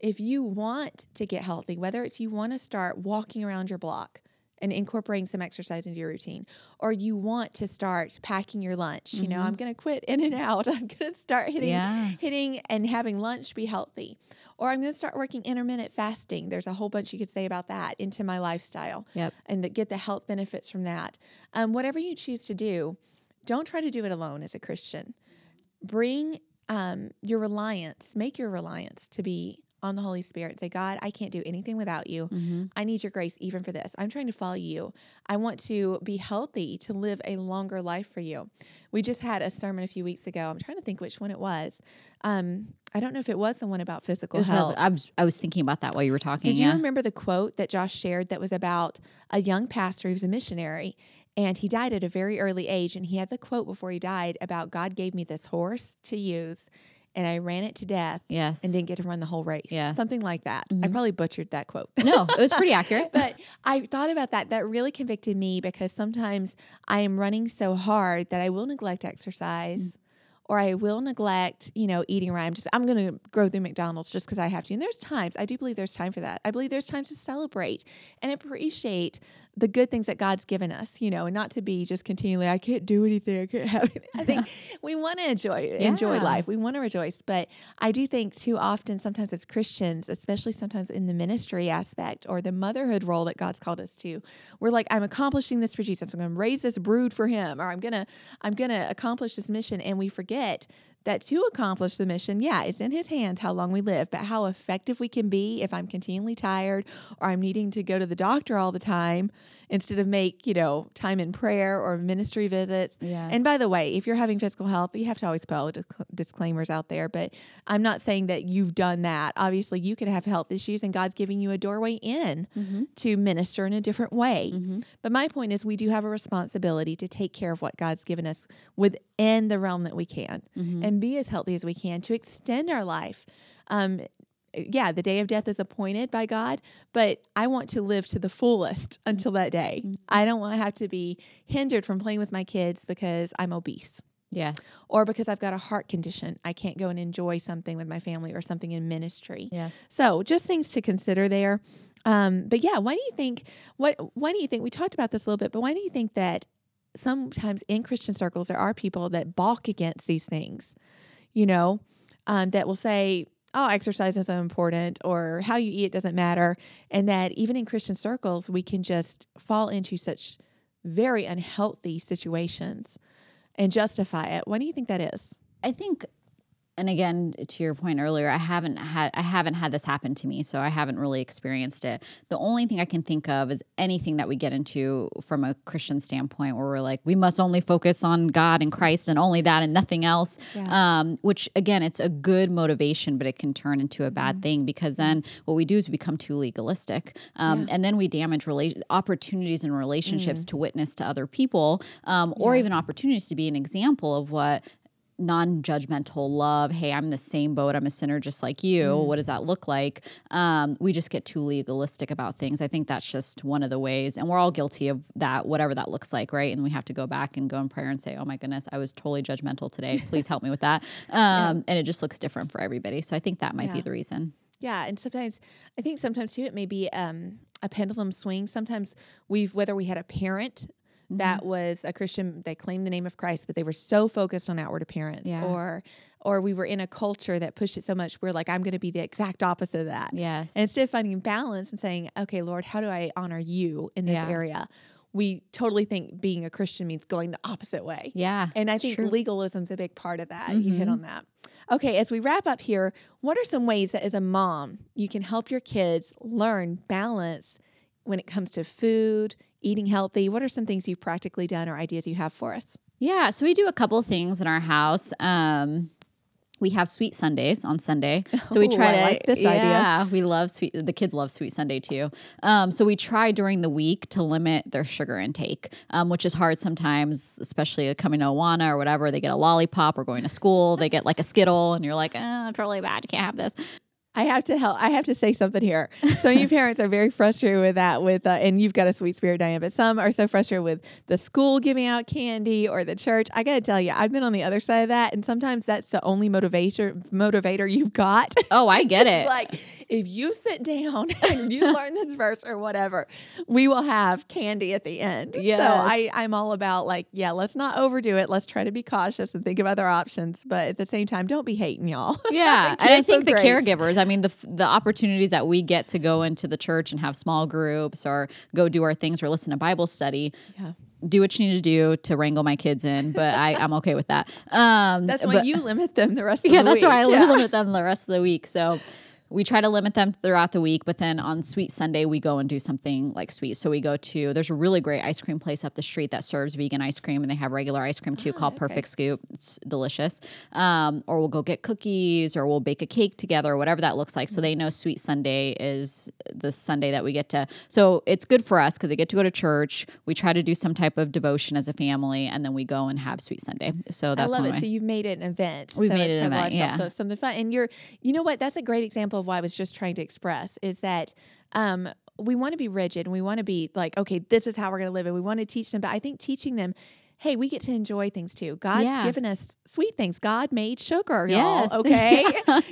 Speaker 1: If you want to get healthy, whether it's you want to start walking around your block and incorporating some exercise into your routine, or you want to start packing your lunch, you know, I'm going to quit In-N-Out. <laughs> I'm going to start hitting,
Speaker 2: Yeah.
Speaker 1: hitting and having lunch be healthy, or I'm going to start working intermittent fasting. There's a whole bunch you could say about that into my lifestyle
Speaker 2: Yep.
Speaker 1: and that get the health benefits from that. Um, whatever you choose to do, don't try to do it alone as a Christian. Bring um, your reliance, make your reliance to be on the Holy Spirit. Say, God, I can't do anything without you.
Speaker 2: Mm-hmm.
Speaker 1: I need your grace even for this. I'm trying to follow you. I want to be healthy, to live a longer life for you. We just had a sermon a few weeks ago. I'm trying to think which one it was. Um, I don't know if it was the one about physical health.
Speaker 2: I was I was thinking about that while you were talking.
Speaker 1: Did you remember the quote that Josh shared that was about a young pastor who was a missionary and he died at a very early age and he had the quote before he died about God gave me this horse to use and I ran it to death
Speaker 2: yes.
Speaker 1: and didn't get to run the whole race.
Speaker 2: Yeah.
Speaker 1: Something like that. I
Speaker 2: Mhm.
Speaker 1: probably butchered that quote.
Speaker 2: no, it was pretty <laughs> accurate.
Speaker 1: but I thought about that. That really convicted me because sometimes I am running so hard that I will neglect exercise or I will neglect, you know, eating right. I'm just, I'm going to go through McDonald's just because I have to. And there's times, I do believe there's time for that. I believe there's times to celebrate and appreciate the good things that God's given us, you know, and not to be just continually, I can't do anything. I can't have anything. I think <laughs> we want to enjoy, enjoy life. We want to rejoice. But I do think too often, sometimes as Christians, especially sometimes in the ministry aspect or the motherhood role that God's called us to, we're like, I'm accomplishing this for Jesus. I'm going to raise this brood for Him, or I'm gonna, I'm gonna accomplish this mission, and we forget that to accomplish the mission, yeah, it's in His hands how long we live, but how effective we can be if I'm continually tired or I'm needing to go to the doctor all the time instead of make you know time in prayer or ministry visits.
Speaker 2: Yeah.
Speaker 1: And by the way, if you're having physical health, you have to always put all disclaimers out there. But I'm not saying that you've done that. Obviously, you could have health issues, and God's giving you a doorway in
Speaker 2: Mm-hmm.
Speaker 1: to minister in a different way.
Speaker 2: Mhm.
Speaker 1: But my point is, we do have a responsibility to take care of what God's given us within the realm that we can
Speaker 2: Mhm.
Speaker 1: and be as healthy as we can to extend our life. Um, yeah, the day of death is appointed by God, but I want to live to the fullest until that day. I don't want to have to be hindered from playing with my kids because I'm obese
Speaker 2: Yes.
Speaker 1: or because I've got a heart condition. I can't go and enjoy something with my family or something in ministry.
Speaker 2: Yes.
Speaker 1: So just things to consider there. Um, but yeah, why do you think what why do you think we talked about this a little bit, but why do you think that sometimes in Christian circles there are people that balk against these things, you know, um, that will say, Oh, exercise isn't important or how you eat doesn't matter. And that even in Christian circles we can just fall into such very unhealthy situations and justify it. Why do you think that is?
Speaker 2: I think and again to your point earlier, I haven't had I haven't had this happen to me, so I haven't really experienced it. The only thing I can think of is anything that we get into from a Christian standpoint where we're like, we must only focus on God and Christ and only that and nothing else.
Speaker 1: Yeah.
Speaker 2: Um, which again, it's a good motivation, but it can turn into a bad thing because then what we do is we become too legalistic, um, and then we damage rela- opportunities and relationships to witness to other people, um, or even opportunities to be an example of what non-judgmental love hey i'm the same boat i'm a sinner just like you what does that look like? Um, we just get too legalistic about things. I think that's just one of the ways and we're all guilty of that whatever that looks like right? And we have to go back and go in prayer and say oh my goodness i was totally judgmental today. Please help me with that. <laughs> Um, and it just looks different for everybody. So i think that might be the reason.
Speaker 1: Yeah, and sometimes I think sometimes too it may be um, a pendulum swing. Sometimes we've whether we had a parent
Speaker 2: Mm-hmm.
Speaker 1: that was a Christian, they claimed the name of Christ, but they were so focused on outward appearance,
Speaker 2: Yeah.
Speaker 1: or or we were in a culture that pushed it so much, we're like, I'm going to be the exact opposite of that.
Speaker 2: Yes.
Speaker 1: And instead of finding balance and saying, okay, Lord, how do I honor you in this
Speaker 2: Yeah.
Speaker 1: area? We totally think being a Christian means going the opposite way.
Speaker 2: Yeah.
Speaker 1: And I think
Speaker 2: true.
Speaker 1: legalism's a big part of that. You hit
Speaker 2: Mhm.
Speaker 1: on that. Okay, as we wrap up here, what are some ways that as a mom you can help your kids learn balance when it comes to food, eating healthy? What are some things you've practically done or ideas you have for us?
Speaker 2: Yeah, so we do a couple things in our house. Um, we have sweet Sundays on Sunday, <laughs> so we
Speaker 1: Ooh,
Speaker 2: try
Speaker 1: I
Speaker 2: to.
Speaker 1: like this idea.
Speaker 2: yeah, we love sweet. The kids love sweet Sunday too. Um, so we try during the week to limit their sugar intake, um, which is hard sometimes, especially coming to Awana or whatever. They get a lollipop or going to school, they get like a Skittle, and you're like, oh, it's really bad. You can't have this.
Speaker 1: I have to help. I have to say something here. Some of you <laughs> parents are very frustrated with that. With uh, and you've got a sweet spirit, Diane, but some are so frustrated with the school giving out candy or the church. I got to tell you, I've been on the other side of that, and sometimes that's the only motivator motivator you've got.
Speaker 2: Oh, I get <laughs> it.
Speaker 1: Like if you sit down <laughs> and you <laughs> learn this verse or whatever, we will have candy at the end. So I, I'm all about like, yeah, let's not overdo it. Let's try to be cautious and think of other options. But at the same time, don't be hating y'all. <laughs>
Speaker 2: Yeah, and I think the caregivers. I mean, the the opportunities that we get to go into the church and have small groups or go do our things or listen to Bible study.
Speaker 1: Yeah.
Speaker 2: Do what you need to do to wrangle my kids in, but I, I'm okay with that. Um,
Speaker 1: That's why
Speaker 2: but-
Speaker 1: you limit them the rest of
Speaker 2: yeah,
Speaker 1: the week.
Speaker 2: Yeah, that's why I
Speaker 1: Yeah.
Speaker 2: limit them the rest of the week. So we try to limit them throughout the week, but then on Sweet Sunday we go and do something like sweet. So we go to there's a really great ice cream place up the street that serves vegan ice cream, and they have regular ice cream too called
Speaker 1: Ah, okay.
Speaker 2: Perfect Scoop. It's delicious. Um, or we'll go get cookies, or we'll bake a cake together, or whatever that looks like. So they know Sweet Sunday is the Sunday that we get to. So it's good for us because they get to go to church. We try to do some type of devotion as a family, and then we go and have Sweet Sunday. So
Speaker 1: I love it.
Speaker 2: way.
Speaker 1: So you've made it an event.
Speaker 2: We've
Speaker 1: So
Speaker 2: made it an
Speaker 1: part of the
Speaker 2: event, yeah.
Speaker 1: So something fun. And you're, you know what? That's a great example of why I was just trying to express is that um, we want to be rigid and we want to be like, okay, this is how we're going to live and We want to teach them, but I think teaching them. Hey, we get to enjoy things too. God's
Speaker 2: Yeah.
Speaker 1: given us sweet things. God made sugar,
Speaker 2: Yes.
Speaker 1: y'all. <laughs> Okay.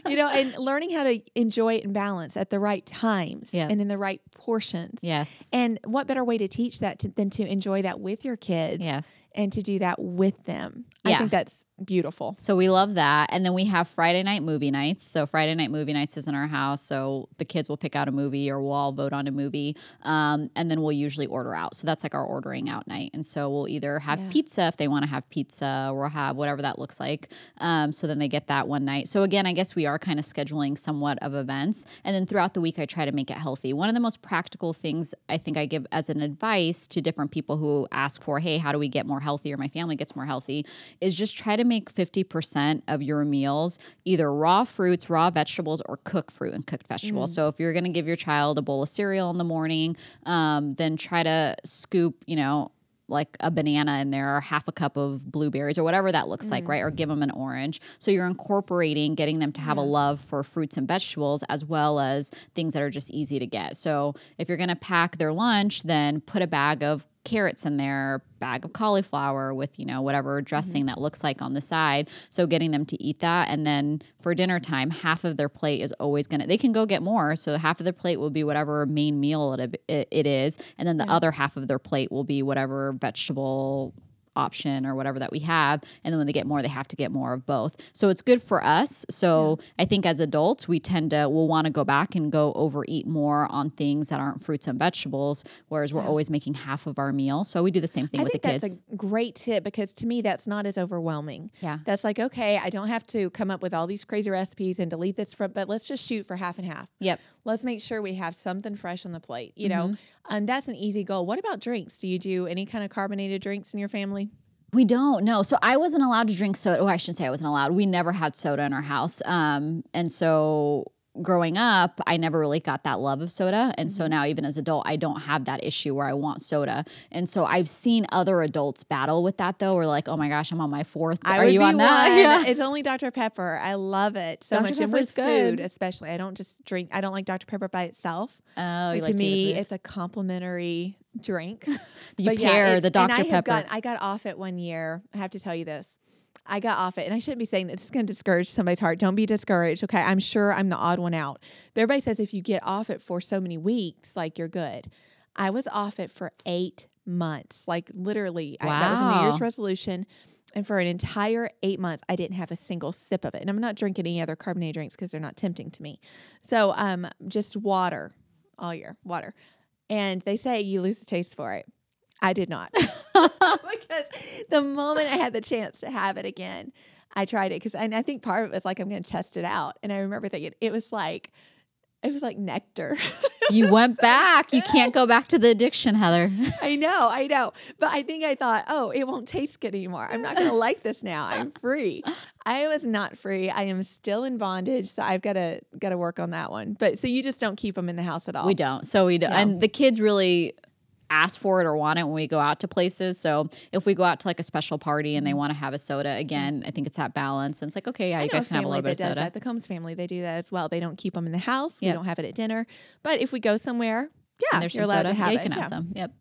Speaker 1: you know, and learning how to enjoy it in balance at the right times
Speaker 2: Yeah.
Speaker 1: and in the right portions.
Speaker 2: yes.
Speaker 1: And what better way to teach that to, than to enjoy that with your kids
Speaker 2: Yes.
Speaker 1: and to do that with them? I
Speaker 2: Yeah.
Speaker 1: think that's beautiful.
Speaker 2: So we love that. And then we have Friday night movie nights. So Friday night movie nights is in our house. So the kids will pick out a movie or we'll all vote on a movie. Um, and then we'll usually order out. So that's like our ordering out night. And so we'll either have
Speaker 1: Yeah.
Speaker 2: pizza if they want to have pizza or we'll have whatever that looks like. Um, so then they get that one night. So again, I guess we are kind of scheduling somewhat of events. And then throughout the week, I try to make it healthy. One of the most practical things I think I give as an advice to different people who ask for, hey, how do we get more healthy or my family gets more healthy, is just try to make 50% of your meals either raw fruits, raw vegetables, or cooked fruit and cooked vegetables. So if you're going to give your child a bowl of cereal in the morning, um, then try to scoop, you know, like a banana in there or half a cup of blueberries or whatever that looks like, right? Or give them an orange. So you're incorporating getting them to have a love for fruits and vegetables as well as things that are just easy to get. So if you're going to pack their lunch, then put a bag of carrots in there, bag of cauliflower with, you know, whatever mm-hmm. dressing that looks like on the side. So getting them to eat that. And then for dinner time, half of their plate is always going to, they can go get more. So half of their plate will be whatever main meal it, it, it is. And then the other half of their plate will be whatever vegetable option or whatever that we have. And then when they get more they have to get more of both. So it's good for us. So i think as adults we tend to we'll want to go back and go overeat more on things that aren't fruits and vegetables whereas we're always making half of our meal. So we do the same thing
Speaker 1: I
Speaker 2: with
Speaker 1: think
Speaker 2: the
Speaker 1: that's
Speaker 2: kids.
Speaker 1: a great tip because to me that's not as overwhelming.
Speaker 2: Yeah.
Speaker 1: That's like, okay, I don't have to come up with all these crazy recipes and delete this from but let's just shoot for half and half.
Speaker 2: yep
Speaker 1: Let's make sure we have something fresh on the plate, you know.
Speaker 2: Mm-hmm.
Speaker 1: And that's an easy goal. What about drinks? Do you do any kind of carbonated drinks in your family?
Speaker 2: We don't know. So I wasn't allowed to drink soda. Oh, I shouldn't say I wasn't allowed. We never had soda in our house. Um, and so growing up, I never really got that love of soda. And
Speaker 1: Mm-hmm.
Speaker 2: so now, even as adult, I don't have that issue where I want soda. And so I've seen other adults battle with that though. We're like, oh my gosh, I'm on my fourth.
Speaker 1: I
Speaker 2: Are you on that?
Speaker 1: one.
Speaker 2: Yeah.
Speaker 1: It's only Dr. Pepper. I love it so
Speaker 2: Dr.
Speaker 1: much. And
Speaker 2: Pepper
Speaker 1: with
Speaker 2: good.
Speaker 1: food, especially. I don't just drink, I don't like Dr. Pepper by itself.
Speaker 2: Oh, like to
Speaker 1: me, it's a complimentary drink. <laughs>
Speaker 2: You
Speaker 1: But
Speaker 2: pair
Speaker 1: it's-
Speaker 2: the Dr.
Speaker 1: and I have
Speaker 2: Pepper.
Speaker 1: Got, I got off it one year. I have to tell you this. I got off it, and I shouldn't be saying that. This is going to discourage somebody's heart. Don't be discouraged. Okay, I'm sure I'm the odd one out. But everybody says if you get off it for so many weeks, like you're good. I was off it for eight months, like literally. I, that was a New Year's resolution. And for an entire eight months, I didn't have a single sip of it. And I'm not drinking any other carbonated drinks because they're not tempting to me. So um, just water all year, water. And they say you lose the taste for it. I did not. <laughs> <laughs> because the moment I had the chance to have it again, I tried it because and I think part of it was like I'm going to test it out. And I remember thinking it was like it was like nectar. <laughs>
Speaker 2: you went back. You can't go back to the addiction, Heather.
Speaker 1: I know, I know. But I think I thought, oh, it won't taste good anymore. I'm not going to like this now. I'm free. I was not free. I am still in bondage, so I've got to got to work on that one. But so you just don't keep them in the house at all.
Speaker 2: We don't. So we do. Yeah. And the kids really ask for it or want it when we go out to places. So if we go out to like a special party and they mm-hmm. want to have a soda, again, I think it's that balance. And it's like, okay, yeah, you guys can have a little bit of soda.
Speaker 1: That. The Combs family, they do that as well. They don't keep them in the house. Yep. We don't have it at dinner. But if we go somewhere, yeah, you're allowed soda, to have
Speaker 2: yeah,
Speaker 1: it.
Speaker 2: You can have some. Yep.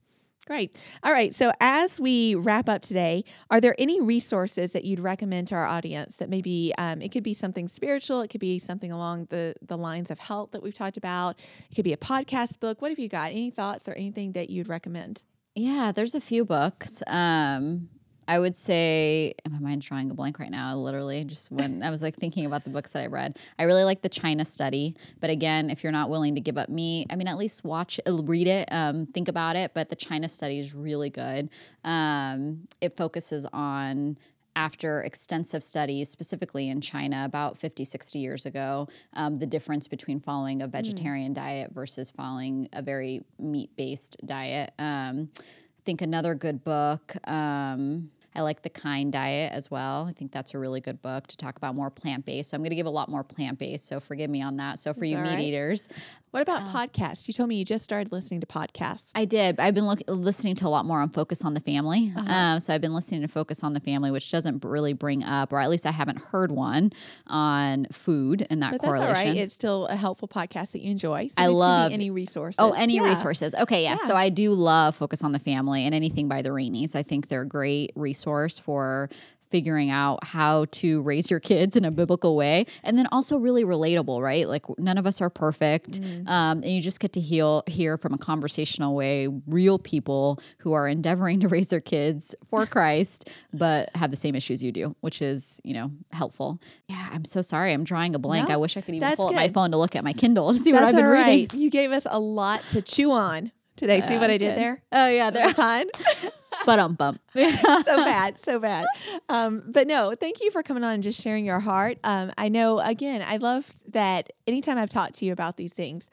Speaker 1: Great. All right. So, as we wrap up today, are there any resources that you'd recommend to our audience that maybe um, it could be something spiritual, it could be something along the the lines of health that we've talked about, it could be a podcast book. What have you got? Any thoughts or anything that you'd recommend?
Speaker 2: Yeah, there's a few books. Um, I would say, my mind's drawing a blank right now, literally, just when I was like thinking about the books that I read. I really like the China study. But again, if you're not willing to give up meat, I mean, at least watch, uh, read it, um, think about it. But the China study is really good. Um, it focuses on after extensive studies, specifically in China about 50, 60 years ago, um, the difference between following a hmm. vegetarian mm. diet versus following a very meat based diet. Um, I think another good book. Um, I like the Kind Diet as well. I think that's a really good book to talk about more plant based. So I'm going to give a lot more plant based. So forgive me on that. So for you meat right. eaters,
Speaker 1: what about uh, podcasts? You told me you just started listening to podcasts.
Speaker 2: I did. I've been look, listening to a lot more on Focus on the Family. Uh-huh. Um, so I've been listening to Focus on the Family, which doesn't really bring up, or at least I haven't heard one on food and that
Speaker 1: but
Speaker 2: correlation.
Speaker 1: That's all right. It's still a helpful podcast that you enjoy. So
Speaker 2: I love
Speaker 1: any resources.
Speaker 2: Oh, any yeah. resources. Okay, yeah. yeah. So I do love Focus on the Family and anything by the Rainey's. I think they're a great resource for figuring out how to raise your kids in a biblical way. And then also really relatable right? Like none of us are perfect mm. um, and you just get to heal, hear from a conversational way real people who are endeavoring to raise their kids for <laughs> christ but have the same issues you do which is you know helpful. Yeah i'm so sorry. I'm drawing a blank. No, i wish i could even pull good. up my phone to look at my kindle to see
Speaker 1: that's
Speaker 2: what i've been
Speaker 1: right.
Speaker 2: reading.
Speaker 1: You gave us a lot to chew on today. See what I did there?
Speaker 2: Oh yeah,
Speaker 1: there. <laughs> Fun. <laughs>
Speaker 2: but um bump. <laughs>
Speaker 1: so bad, so bad. Um, but no, thank you for coming on and just sharing your heart. Um, I know again, I love that anytime I've talked to you about these things,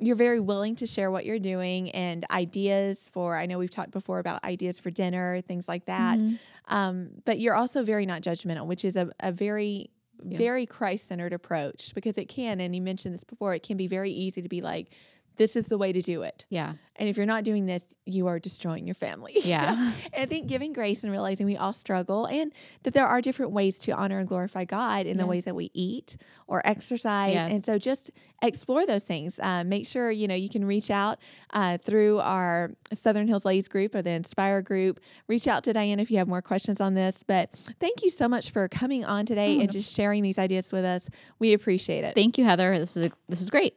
Speaker 1: you're very willing to share what you're doing and ideas for i know we've talked before about ideas for dinner things like that mm-hmm. um, but you're also very not judgmental which is a, a very yeah. very christ-centered approach because it can and you mentioned this before it can be very easy to be like this is the way to do it.
Speaker 2: Yeah.
Speaker 1: And if you're not doing this, you are destroying your family. <laughs>
Speaker 2: Yeah.
Speaker 1: and I think giving grace and realizing we all struggle and that there are different ways to honor and glorify God in yeah. the ways that we eat or exercise. Yes. And so just explore those things. Uh, make sure, you know, you can reach out uh, through our Southern Hills Ladies group or the Inspire group. Reach out to Diane if you have more questions on this. But thank you so much for coming on today oh, and just sharing these ideas with us. We appreciate it.
Speaker 2: Thank you, Heather. This is, this is great.